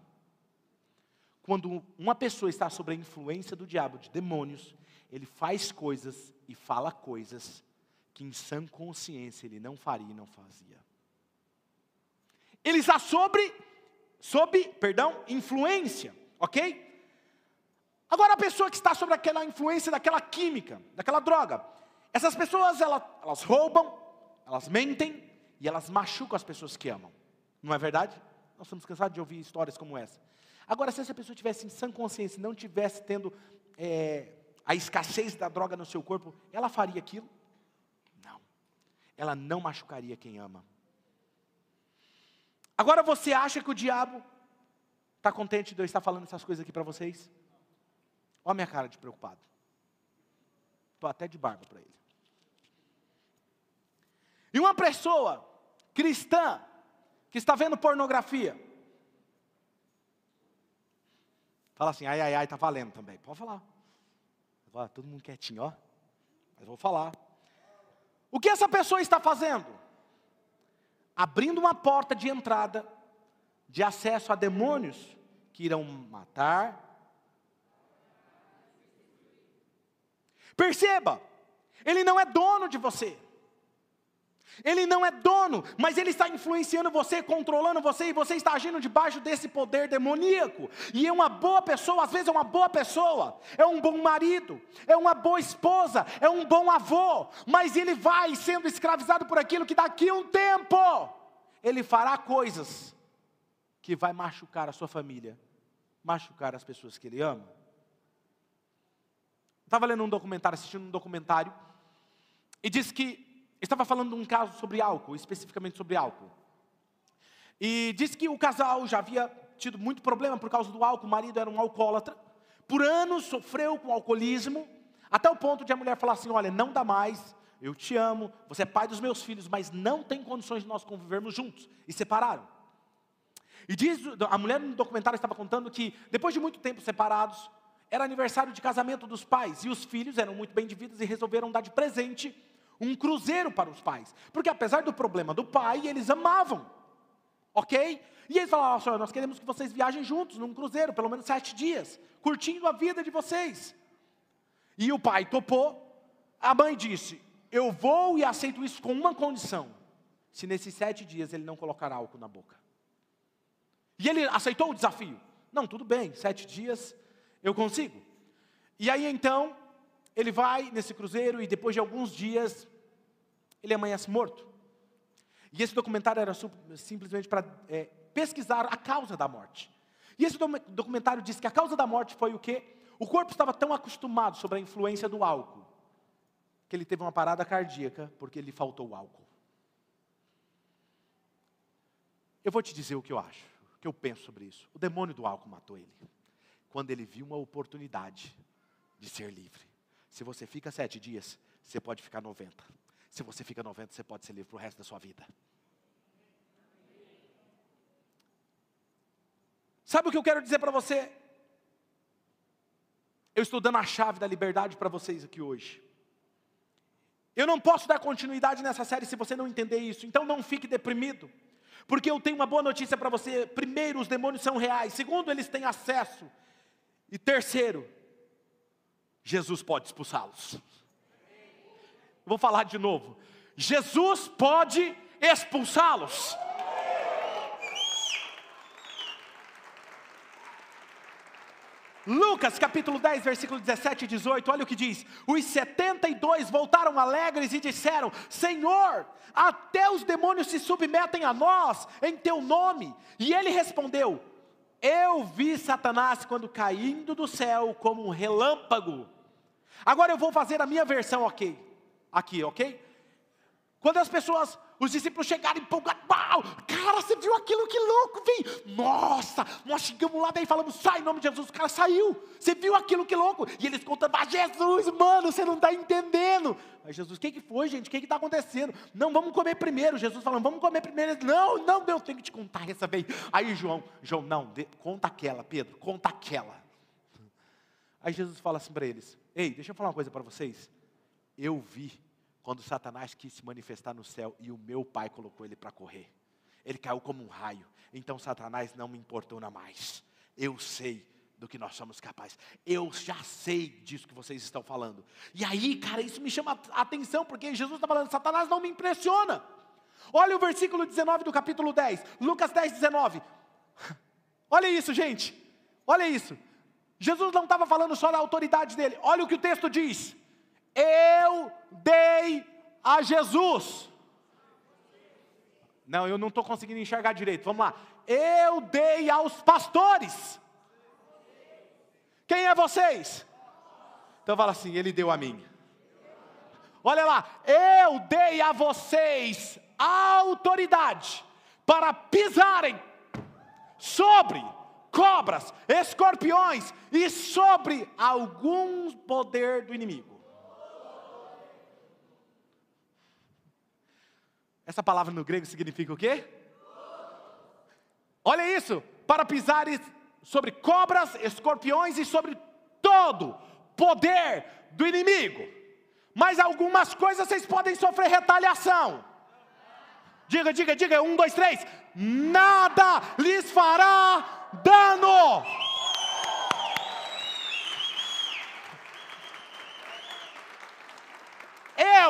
Quando uma pessoa está sob a influência do diabo, de demônios, ele faz coisas e fala coisas que em sã consciência ele não faria e não fazia. Ele está sobre, sob, perdão, influência, ok? Agora a pessoa que está sobre aquela influência daquela química, daquela droga, essas pessoas elas, elas roubam, elas mentem e elas machucam as pessoas que amam. Não é verdade? Nós estamos cansados de ouvir histórias como essa. Agora, se essa pessoa tivesse em sã consciência, não tivesse tendo é, a escassez da droga no seu corpo, ela faria aquilo? Não. Ela não machucaria quem ama. Agora você acha que o diabo está contente de eu estar falando essas coisas aqui para vocês? Olha a minha cara de preocupado. Estou até de barba para ele. E uma pessoa cristã que está vendo pornografia, fala assim, ai, ai, ai, está valendo também. Pode falar. Agora, todo mundo quietinho, ó. Mas vou falar. O que essa pessoa está fazendo? Abrindo uma porta de entrada, de acesso a demônios que irão matar. Perceba, ele não é dono de você. Ele não é dono, mas ele está influenciando você, controlando você, e você está agindo debaixo desse poder demoníaco. E é uma boa pessoa, às vezes é uma boa pessoa, é um bom marido, é uma boa esposa, é um bom avô, mas ele vai sendo escravizado por aquilo que daqui a um tempo ele fará coisas que vai machucar a sua família, machucar as pessoas que ele ama. Estava lendo um documentário, assistindo um documentário, e disse que estava falando de um caso sobre álcool, especificamente sobre álcool. E disse que o casal já havia tido muito problema por causa do álcool, o marido era um alcoólatra, por anos sofreu com alcoolismo, até o ponto de a mulher falar assim: Olha, não dá mais, eu te amo, você é pai dos meus filhos, mas não tem condições de nós convivermos juntos. E separaram. E diz, a mulher no documentário estava contando que, depois de muito tempo separados, era aniversário de casamento dos pais, e os filhos eram muito bem de e resolveram dar de presente um cruzeiro para os pais. Porque apesar do problema do pai, eles amavam. Ok? E eles falaram, senhor, nós queremos que vocês viajem juntos num cruzeiro, pelo menos sete dias, curtindo a vida de vocês. E o pai topou. A mãe disse: Eu vou e aceito isso com uma condição: se nesses sete dias ele não colocar álcool na boca. E ele aceitou o desafio. Não, tudo bem, sete dias eu consigo. E aí então, ele vai nesse cruzeiro e depois de alguns dias, ele amanhece morto. E esse documentário era simplesmente para é, pesquisar a causa da morte. E esse documentário diz que a causa da morte foi o quê? O corpo estava tão acostumado sobre a influência do álcool, que ele teve uma parada cardíaca porque lhe faltou o álcool. Eu vou te dizer o que eu acho, o que eu penso sobre isso. O demônio do álcool matou ele, quando ele viu uma oportunidade de ser livre. Se você fica sete dias, você pode ficar 90. Se você fica 90, você pode ser livre para o resto da sua vida. Sabe o que eu quero dizer para você? Eu estou dando a chave da liberdade para vocês aqui hoje. Eu não posso dar continuidade nessa série se você não entender isso, então não fique deprimido, porque eu tenho uma boa notícia para você. Primeiro, os demônios são reais, segundo, eles têm acesso, e terceiro, Jesus pode expulsá-los. Vou falar de novo. Jesus pode expulsá-los. Lucas capítulo 10, versículo 17 e 18, olha o que diz: Os 72 voltaram alegres e disseram: Senhor, até os demônios se submetem a nós em teu nome. E ele respondeu: Eu vi Satanás quando caindo do céu como um relâmpago. Agora eu vou fazer a minha versão, ok? Aqui, ok? Quando as pessoas, os discípulos chegaram empolgados, uau, cara, você viu aquilo, que louco, vem. Nossa, nós chegamos lá, daí falamos, sai em nome de Jesus, o cara saiu. Você viu aquilo, que louco? E eles contando, ah, Jesus, mano, você não está entendendo. Aí Jesus, o que, que foi, gente? O que está acontecendo? Não, vamos comer primeiro. Jesus falando, vamos comer primeiro. Não, não, Deus, tenho que te contar essa vez. Aí João, João, não, de, conta aquela, Pedro, conta aquela. Aí Jesus fala assim para eles: Ei, deixa eu falar uma coisa para vocês. Eu vi quando Satanás quis se manifestar no céu e o meu pai colocou ele para correr. Ele caiu como um raio. Então Satanás não me importuna mais. Eu sei do que nós somos capazes. Eu já sei disso que vocês estão falando. E aí, cara, isso me chama a atenção, porque Jesus está falando: Satanás não me impressiona. Olha o versículo 19 do capítulo 10, Lucas 10, 19. Olha isso, gente. Olha isso. Jesus não estava falando só da autoridade dele. Olha o que o texto diz. Eu dei a Jesus. Não, eu não estou conseguindo enxergar direito. Vamos lá. Eu dei aos pastores. Quem é vocês? Então fala assim: Ele deu a mim. Olha lá. Eu dei a vocês autoridade para pisarem sobre cobras, escorpiões e sobre algum poder do inimigo. Essa palavra no grego significa o quê? Olha isso, para pisar sobre cobras, escorpiões e sobre todo poder do inimigo. Mas algumas coisas vocês podem sofrer retaliação. Diga, diga, diga, um, dois, três. Nada lhes fará dano.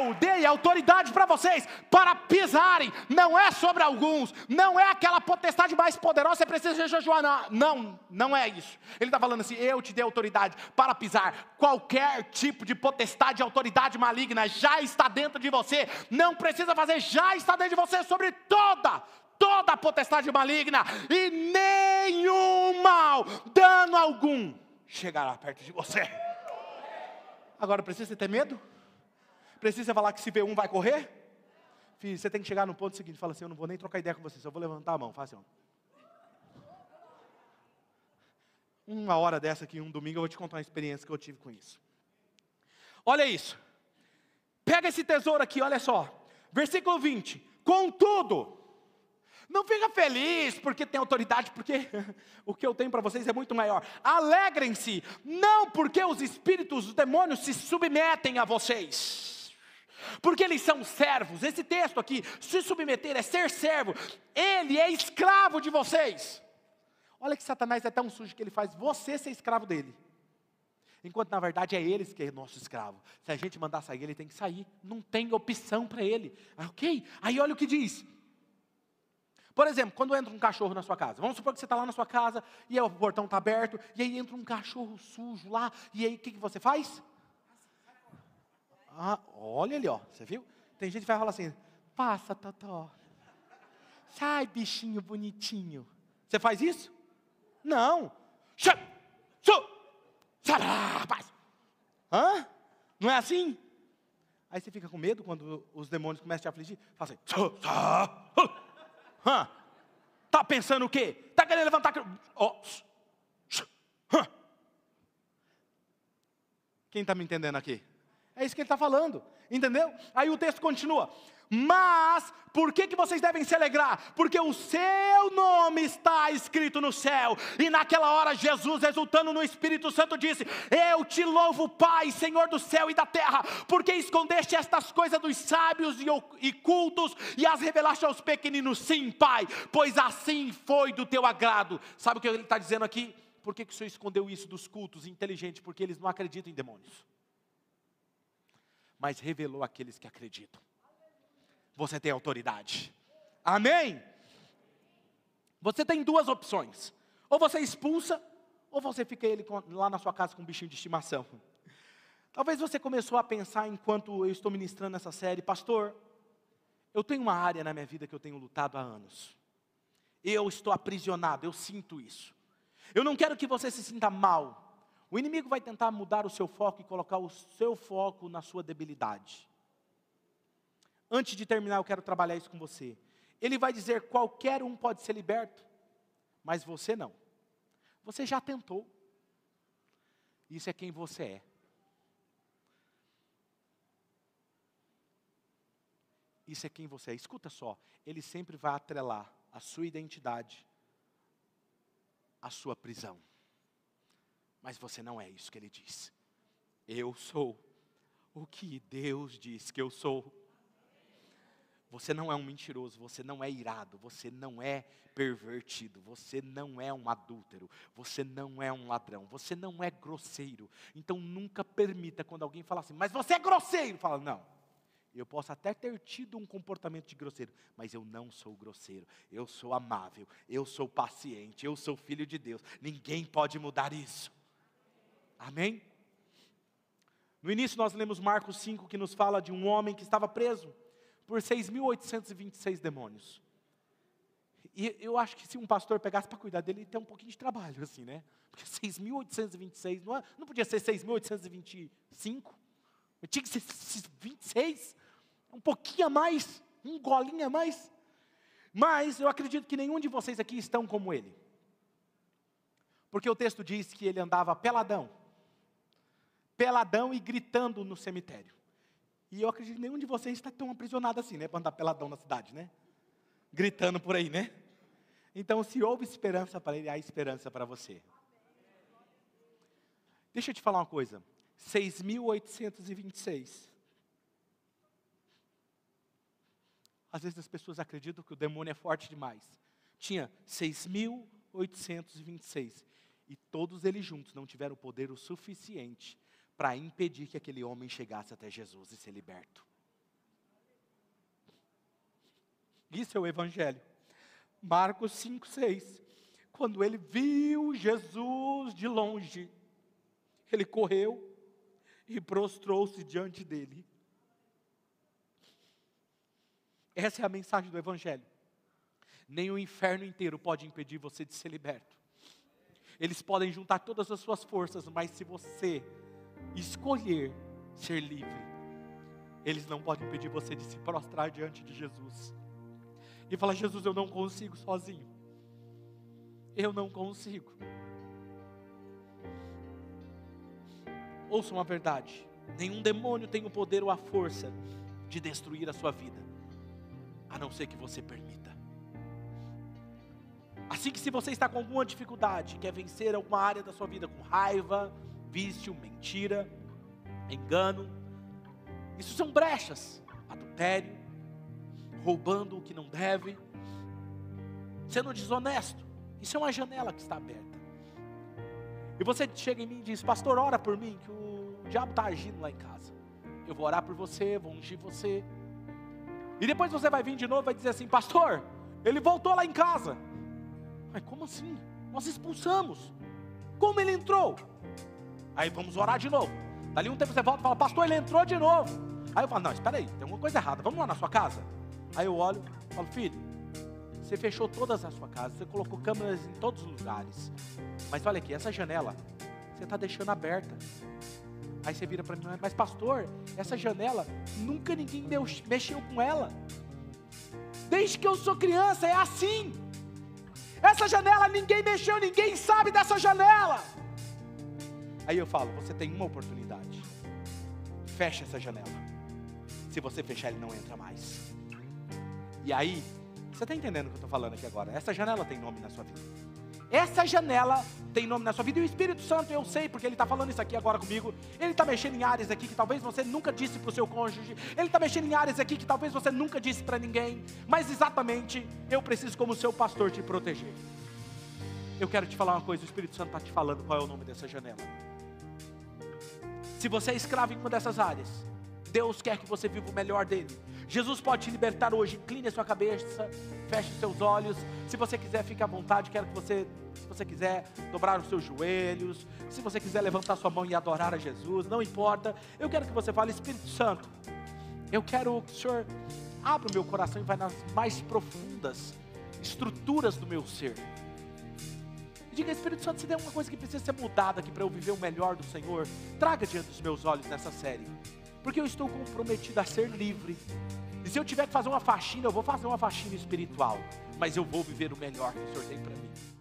Eu dei autoridade para vocês para pisarem. Não é sobre alguns, não é aquela potestade mais poderosa, você precisa jejuar. Não, não é isso. Ele está falando assim: eu te dei autoridade para pisar. Qualquer tipo de potestade, autoridade maligna já está dentro de você. Não precisa fazer, já está dentro de você sobre toda, toda a potestade maligna. E nenhum mal, dano algum, chegará perto de você. Agora precisa ter medo? Precisa falar que se vê um vai correr? Filho, você tem que chegar no ponto seguinte, fala assim, eu não vou nem trocar ideia com você, só vou levantar a mão, faz assim, ó. Uma hora dessa aqui, um domingo, eu vou te contar uma experiência que eu tive com isso. Olha isso. Pega esse tesouro aqui, olha só. Versículo 20. Contudo, não fica feliz porque tem autoridade, porque o que eu tenho para vocês é muito maior. Alegrem-se, não porque os espíritos, os demônios se submetem a vocês porque eles são servos. Esse texto aqui, se submeter é ser servo, ele é escravo de vocês. Olha que Satanás é tão sujo que ele faz você ser escravo dele. Enquanto na verdade é eles que é nosso escravo. Se a gente mandar sair, ele tem que sair. Não tem opção para ele. Ah, ok? Aí olha o que diz. Por exemplo, quando entra um cachorro na sua casa, vamos supor que você está lá na sua casa e o portão está aberto, e aí entra um cachorro sujo lá, e aí o que, que você faz? Ah, olha ali, ó. Você viu? Tem gente que vai falar assim: passa, Totó. Sai, bichinho bonitinho. Você faz isso? Não. Rapaz. Hã? Não é assim? Aí você fica com medo quando os demônios começam a te afligir. Fala assim: Hã? Tá pensando o quê? Tá querendo levantar. Oh. Quem está me entendendo aqui? É isso que ele está falando, entendeu? Aí o texto continua. Mas, por que, que vocês devem se alegrar? Porque o seu nome está escrito no céu. E naquela hora, Jesus, exultando no Espírito Santo, disse: Eu te louvo, Pai, Senhor do céu e da terra, porque escondeste estas coisas dos sábios e cultos e as revelaste aos pequeninos. Sim, Pai, pois assim foi do teu agrado. Sabe o que ele está dizendo aqui? Por que, que o Senhor escondeu isso dos cultos inteligentes? Porque eles não acreditam em demônios mas revelou aqueles que acreditam. Você tem autoridade. Amém? Você tem duas opções. Ou você expulsa, ou você fica ele lá na sua casa com um bichinho de estimação. Talvez você começou a pensar enquanto eu estou ministrando essa série, pastor, eu tenho uma área na minha vida que eu tenho lutado há anos. Eu estou aprisionado, eu sinto isso. Eu não quero que você se sinta mal, o inimigo vai tentar mudar o seu foco e colocar o seu foco na sua debilidade. Antes de terminar, eu quero trabalhar isso com você. Ele vai dizer: qualquer um pode ser liberto, mas você não. Você já tentou. Isso é quem você é. Isso é quem você é. Escuta só, ele sempre vai atrelar a sua identidade à sua prisão. Mas você não é isso que ele diz. Eu sou o que Deus diz que eu sou. Você não é um mentiroso, você não é irado, você não é pervertido, você não é um adúltero, você não é um ladrão, você não é grosseiro. Então nunca permita quando alguém fala assim, mas você é grosseiro. Fala, não. Eu posso até ter tido um comportamento de grosseiro, mas eu não sou grosseiro. Eu sou amável, eu sou paciente, eu sou filho de Deus. Ninguém pode mudar isso. Amém? No início nós lemos Marcos 5 que nos fala de um homem que estava preso por 6.826 demônios. E eu acho que se um pastor pegasse para cuidar dele, ele tem um pouquinho de trabalho, assim, né? Porque 6.826, não, é, não podia ser 6.825, tinha que ser 26, um pouquinho a mais, um golinho a mais. Mas eu acredito que nenhum de vocês aqui estão como ele. Porque o texto diz que ele andava peladão peladão e gritando no cemitério. E eu acredito que nenhum de vocês está tão aprisionado assim, né? Para andar peladão na cidade, né? Gritando por aí, né? Então, se houve esperança para ele, há esperança para você. Deixa eu te falar uma coisa. 6.826. Às vezes as pessoas acreditam que o demônio é forte demais. Tinha 6.826 1826. E todos eles juntos não tiveram poder o suficiente para impedir que aquele homem chegasse até Jesus e ser liberto. Isso é o Evangelho. Marcos 5, 6. Quando ele viu Jesus de longe, ele correu e prostrou-se diante dele. Essa é a mensagem do Evangelho. Nem o inferno inteiro pode impedir você de ser liberto. Eles podem juntar todas as suas forças, mas se você escolher ser livre, eles não podem impedir você de se prostrar diante de Jesus e falar: Jesus, eu não consigo sozinho. Eu não consigo. Ouça uma verdade: nenhum demônio tem o poder ou a força de destruir a sua vida, a não ser que você permita. Assim que se você está com alguma dificuldade, quer vencer alguma área da sua vida com raiva, vício, mentira, engano, isso são brechas, adultério, roubando o que não deve, sendo desonesto. Isso é uma janela que está aberta. E você chega em mim e diz: Pastor, ora por mim, que o diabo está agindo lá em casa. Eu vou orar por você, vou ungir você. E depois você vai vir de novo e vai dizer assim: Pastor, ele voltou lá em casa. Mas como assim? Nós expulsamos. Como ele entrou? Aí vamos orar de novo. Dali um tempo você volta e fala: Pastor, ele entrou de novo. Aí eu falo: Não, espera aí, tem alguma coisa errada. Vamos lá na sua casa. Aí eu olho e falo: Filho, você fechou todas as sua casa, você colocou câmeras em todos os lugares. Mas olha aqui, essa janela você está deixando aberta. Aí você vira para mim, mas pastor, essa janela nunca ninguém mexeu com ela. Desde que eu sou criança é assim. Essa janela ninguém mexeu, ninguém sabe dessa janela. Aí eu falo, você tem uma oportunidade. Fecha essa janela. Se você fechar, ele não entra mais. E aí você está entendendo o que eu estou falando aqui agora? Essa janela tem nome na sua vida. Essa janela tem nome na sua vida. E o Espírito Santo, eu sei, porque ele está falando isso aqui agora comigo. Ele está mexendo em áreas aqui que talvez você nunca disse para o seu cônjuge. Ele está mexendo em áreas aqui que talvez você nunca disse para ninguém. Mas exatamente, eu preciso, como seu pastor, te proteger. Eu quero te falar uma coisa: o Espírito Santo está te falando qual é o nome dessa janela. Se você é escravo em uma dessas áreas, Deus quer que você viva o melhor dele. Jesus pode te libertar hoje. Incline a sua cabeça, feche seus olhos. Se você quiser, fique à vontade. Quero que você, se você quiser, dobrar os seus joelhos. Se você quiser levantar sua mão e adorar a Jesus, não importa. Eu quero que você fale, Espírito Santo. Eu quero que o Senhor abra o meu coração e vá nas mais profundas estruturas do meu ser. Diga, Espírito Santo, se tem alguma coisa que precisa ser mudada aqui para eu viver o melhor do Senhor, traga diante dos meus olhos nessa série porque eu estou comprometido a ser livre. E se eu tiver que fazer uma faxina, eu vou fazer uma faxina espiritual, mas eu vou viver o melhor que o Senhor tem para mim.